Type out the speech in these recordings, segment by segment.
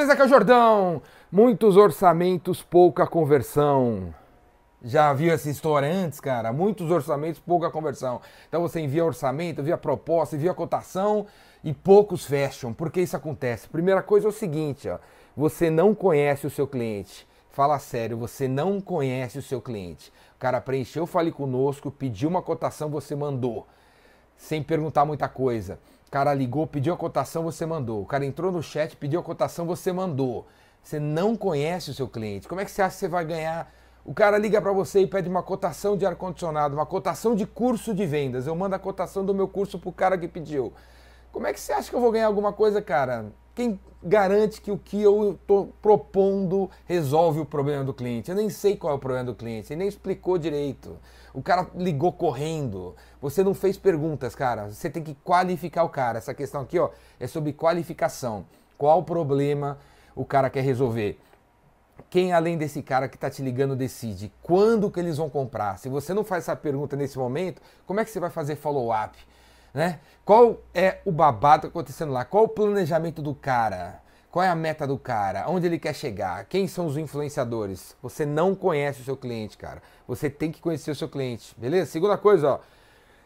beleza? Aqui é o Jordão. Muitos orçamentos, pouca conversão. Já viu essa história antes, cara? Muitos orçamentos, pouca conversão. Então você envia orçamento, envia proposta, envia cotação e poucos fecham. Por que isso acontece? Primeira coisa é o seguinte, ó. Você não conhece o seu cliente. Fala sério, você não conhece o seu cliente. O cara preencheu, fale conosco, pediu uma cotação, você mandou. Sem perguntar muita coisa. O cara ligou, pediu a cotação, você mandou. O cara entrou no chat, pediu a cotação, você mandou. Você não conhece o seu cliente. Como é que você acha que você vai ganhar? O cara liga para você e pede uma cotação de ar-condicionado, uma cotação de curso de vendas. Eu mando a cotação do meu curso pro cara que pediu. Como é que você acha que eu vou ganhar alguma coisa, cara? Quem garante que o que eu estou propondo resolve o problema do cliente? Eu nem sei qual é o problema do cliente, ele nem explicou direito. O cara ligou correndo. Você não fez perguntas, cara. Você tem que qualificar o cara. Essa questão aqui, ó, é sobre qualificação. Qual o problema o cara quer resolver? Quem além desse cara que está te ligando decide quando que eles vão comprar? Se você não faz essa pergunta nesse momento, como é que você vai fazer follow-up? Né? Qual é o babado acontecendo lá? Qual o planejamento do cara? Qual é a meta do cara? Onde ele quer chegar? Quem são os influenciadores? Você não conhece o seu cliente, cara. Você tem que conhecer o seu cliente, beleza? Segunda coisa, ó.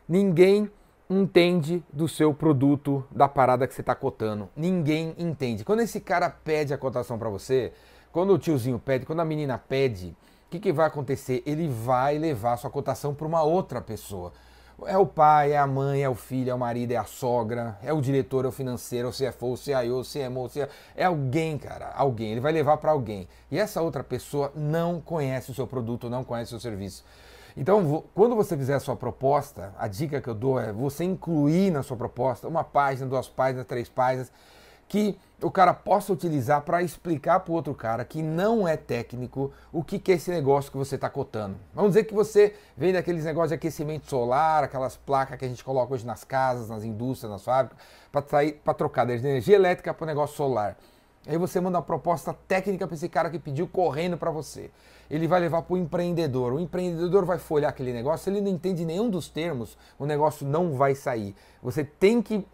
Ninguém entende do seu produto, da parada que você está cotando. Ninguém entende. Quando esse cara pede a cotação para você, quando o tiozinho pede, quando a menina pede, o que, que vai acontecer? Ele vai levar sua cotação para uma outra pessoa. É o pai, é a mãe, é o filho, é o marido, é a sogra, é o diretor, é o financeiro, é o CFO, o CIO, o CMO, o CIO, é alguém, cara, alguém. Ele vai levar para alguém. E essa outra pessoa não conhece o seu produto, não conhece o seu serviço. Então, quando você fizer a sua proposta, a dica que eu dou é você incluir na sua proposta uma página, duas páginas, três páginas que o cara possa utilizar para explicar para o outro cara que não é técnico o que, que é esse negócio que você está cotando. Vamos dizer que você vende aqueles negócios de aquecimento solar, aquelas placas que a gente coloca hoje nas casas, nas indústrias, nas fábricas, para trocar da energia elétrica para o negócio solar. Aí você manda uma proposta técnica para esse cara que pediu correndo para você. Ele vai levar para o empreendedor. O empreendedor vai folhar aquele negócio, ele não entende nenhum dos termos, o negócio não vai sair. Você tem que,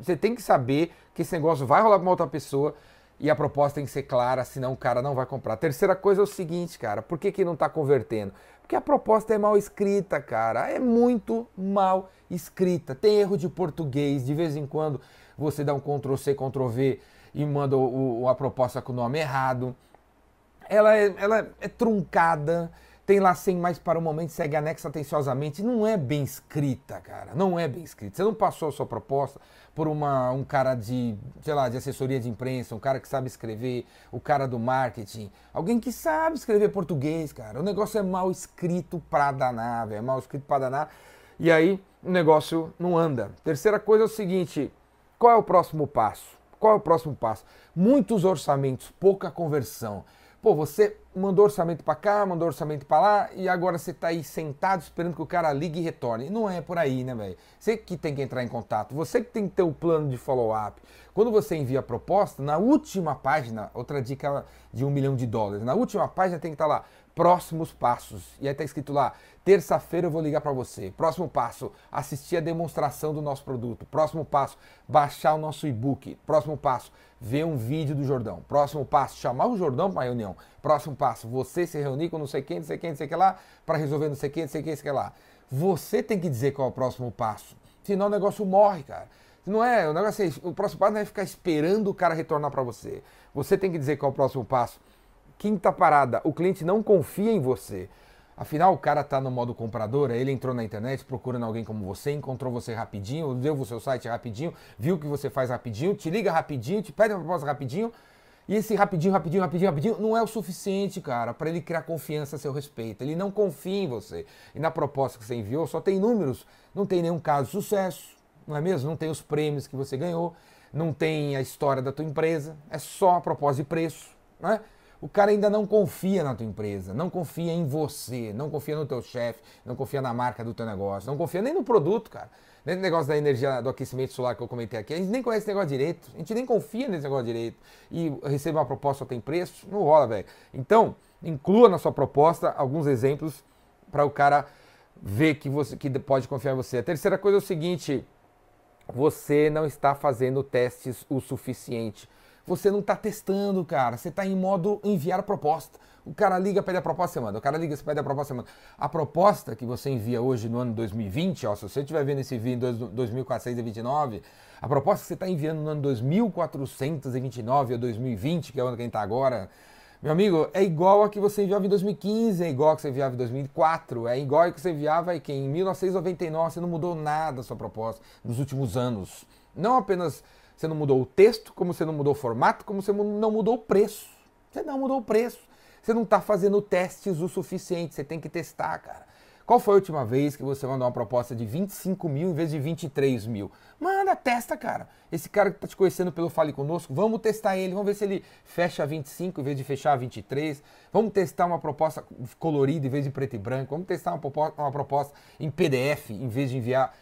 você tem que saber que esse negócio vai rolar para uma outra pessoa e a proposta tem que ser clara, senão o cara não vai comprar. terceira coisa é o seguinte, cara, por que, que não está convertendo? Porque a proposta é mal escrita, cara. É muito mal escrita. Tem erro de português, de vez em quando você dá um Ctrl C, Ctrl V e manda o, a proposta com o nome errado. Ela é, ela é truncada, tem lá sem mais para o momento, segue anexo atenciosamente. Não é bem escrita, cara. Não é bem escrita. Você não passou a sua proposta por uma, um cara de, sei lá, de assessoria de imprensa, um cara que sabe escrever, o cara do marketing, alguém que sabe escrever português, cara. O negócio é mal escrito pra danar, velho. É mal escrito pra danar. E aí o negócio não anda. Terceira coisa é o seguinte: qual é o próximo passo? Qual é o próximo passo? Muitos orçamentos, pouca conversão. Pô, você mandou orçamento para cá, mandou orçamento para lá e agora você está aí sentado esperando que o cara ligue e retorne. Não é por aí, né, velho? Você que tem que entrar em contato, você que tem que ter o plano de follow-up. Quando você envia a proposta, na última página, outra dica de um milhão de dólares, na última página tem que estar tá lá, próximos passos. E aí está escrito lá, terça-feira eu vou ligar para você. Próximo passo, assistir a demonstração do nosso produto. Próximo passo, baixar o nosso e-book. Próximo passo, ver um vídeo do Jordão. Próximo passo, chamar o Jordão para uma reunião. Próximo passo, você se reunir com não sei quem, não sei quem, não sei que lá, para resolver não sei quem, não sei quem, não sei que lá. Você tem que dizer qual é o próximo passo. Senão o negócio morre, cara. Não é, o negócio é, o próximo passo não é ficar esperando o cara retornar para você. Você tem que dizer qual é o próximo passo. Quinta parada, o cliente não confia em você. Afinal, o cara está no modo comprador, ele entrou na internet procurando alguém como você, encontrou você rapidinho, deu o seu site rapidinho, viu que você faz rapidinho, te liga rapidinho, te pede uma proposta rapidinho. E esse rapidinho, rapidinho, rapidinho, rapidinho não é o suficiente, cara, para ele criar confiança a seu respeito. Ele não confia em você. E na proposta que você enviou só tem números, não tem nenhum caso de sucesso, não é mesmo? Não tem os prêmios que você ganhou, não tem a história da tua empresa, é só a proposta de preço, não é? O cara ainda não confia na tua empresa, não confia em você, não confia no teu chefe, não confia na marca do teu negócio, não confia nem no produto, cara. Nesse negócio da energia, do aquecimento solar que eu comentei aqui, a gente nem conhece esse negócio direito, a gente nem confia nesse negócio direito. E receber uma proposta só tem preço, não rola, velho. Então, inclua na sua proposta alguns exemplos para o cara ver que você que pode confiar em você. A terceira coisa é o seguinte, você não está fazendo testes o suficiente você não está testando, cara. Você está em modo enviar proposta. O cara liga, pede a proposta, manda. O cara liga, pede a proposta, manda. A proposta que você envia hoje no ano 2020, ó, se você estiver vendo esse vídeo em 2429, a proposta que você está enviando no ano 2429 ou 2020, que é o ano que a gente está agora, meu amigo, é igual a que você enviava em 2015, é igual a que você enviava em 2004, é igual a que você enviava que em 1999, você não mudou nada a sua proposta nos últimos anos. Não apenas você não mudou o texto, como você não mudou o formato, como você não mudou o preço. Você não mudou o preço. Você não está fazendo testes o suficiente, você tem que testar, cara. Qual foi a última vez que você mandou uma proposta de 25 mil em vez de 23 mil? Manda, testa, cara. Esse cara que está te conhecendo pelo Fale Conosco, vamos testar ele, vamos ver se ele fecha 25 em vez de fechar 23. Vamos testar uma proposta colorida em vez de preto e branco. Vamos testar uma proposta, uma proposta em PDF em vez de enviar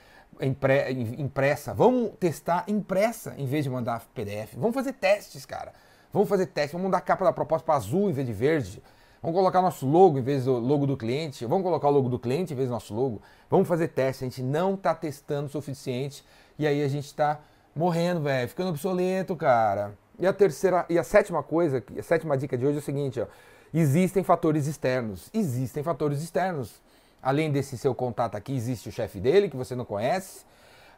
impressa. Vamos testar impressa em vez de mandar PDF. Vamos fazer testes, cara. Vamos fazer teste, vamos mudar a capa da proposta para azul em vez de verde. Vamos colocar nosso logo em vez do logo do cliente. Vamos colocar o logo do cliente em vez do nosso logo. Vamos fazer teste. A gente não está testando o suficiente e aí a gente está morrendo, velho, ficando obsoleto, cara. E a terceira e a sétima coisa, a sétima dica de hoje é o seguinte, ó. Existem fatores externos. Existem fatores externos. Além desse seu contato aqui, existe o chefe dele que você não conhece.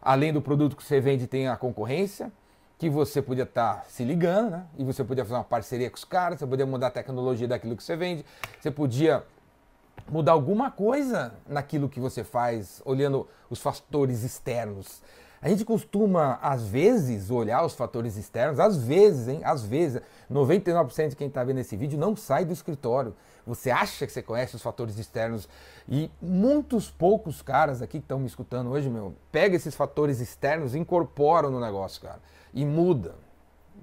Além do produto que você vende, tem a concorrência que você podia estar tá se ligando, né? E você podia fazer uma parceria com os caras, você podia mudar a tecnologia daquilo que você vende, você podia mudar alguma coisa naquilo que você faz, olhando os fatores externos. A gente costuma, às vezes, olhar os fatores externos, às vezes, hein? Às vezes, 99% de quem está vendo esse vídeo não sai do escritório. Você acha que você conhece os fatores externos e muitos poucos caras aqui que estão me escutando hoje, meu, pega esses fatores externos incorporam no negócio, cara e muda.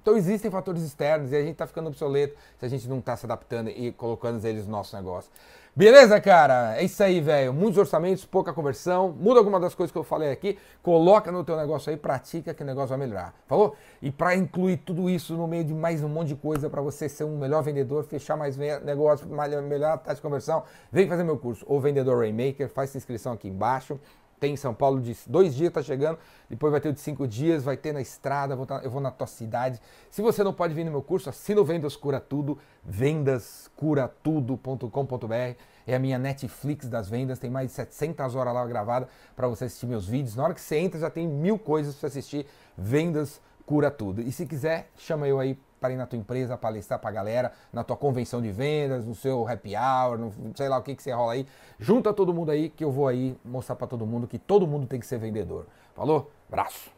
Então existem fatores externos e a gente está ficando obsoleto se a gente não está se adaptando e colocando eles no nosso negócio. Beleza, cara? É isso aí, velho. Muitos orçamentos, pouca conversão. Muda alguma das coisas que eu falei aqui, coloca no teu negócio aí, pratica que o negócio vai melhorar. Falou? E para incluir tudo isso no meio de mais um monte de coisa para você ser um melhor vendedor, fechar mais negócio, melhor taxa de conversão, vem fazer meu curso, o Vendedor Rainmaker, faz inscrição aqui embaixo tem em São Paulo de dois dias, tá chegando. Depois vai ter o de cinco dias, vai ter na estrada, tá, eu vou na tua cidade. Se você não pode vir no meu curso, assina o Vendas Cura Tudo, vendascuratudo.com.br. É a minha Netflix das vendas, tem mais de 700 horas lá gravada para você assistir meus vídeos. Na hora que você entra, já tem mil coisas para assistir. Vendas Cura Tudo. E se quiser, chama eu aí para ir na tua empresa palestrar para a galera, na tua convenção de vendas, no seu happy hour, no, sei lá o que que você rola aí. Junta todo mundo aí que eu vou aí mostrar para todo mundo que todo mundo tem que ser vendedor. Falou? Braço.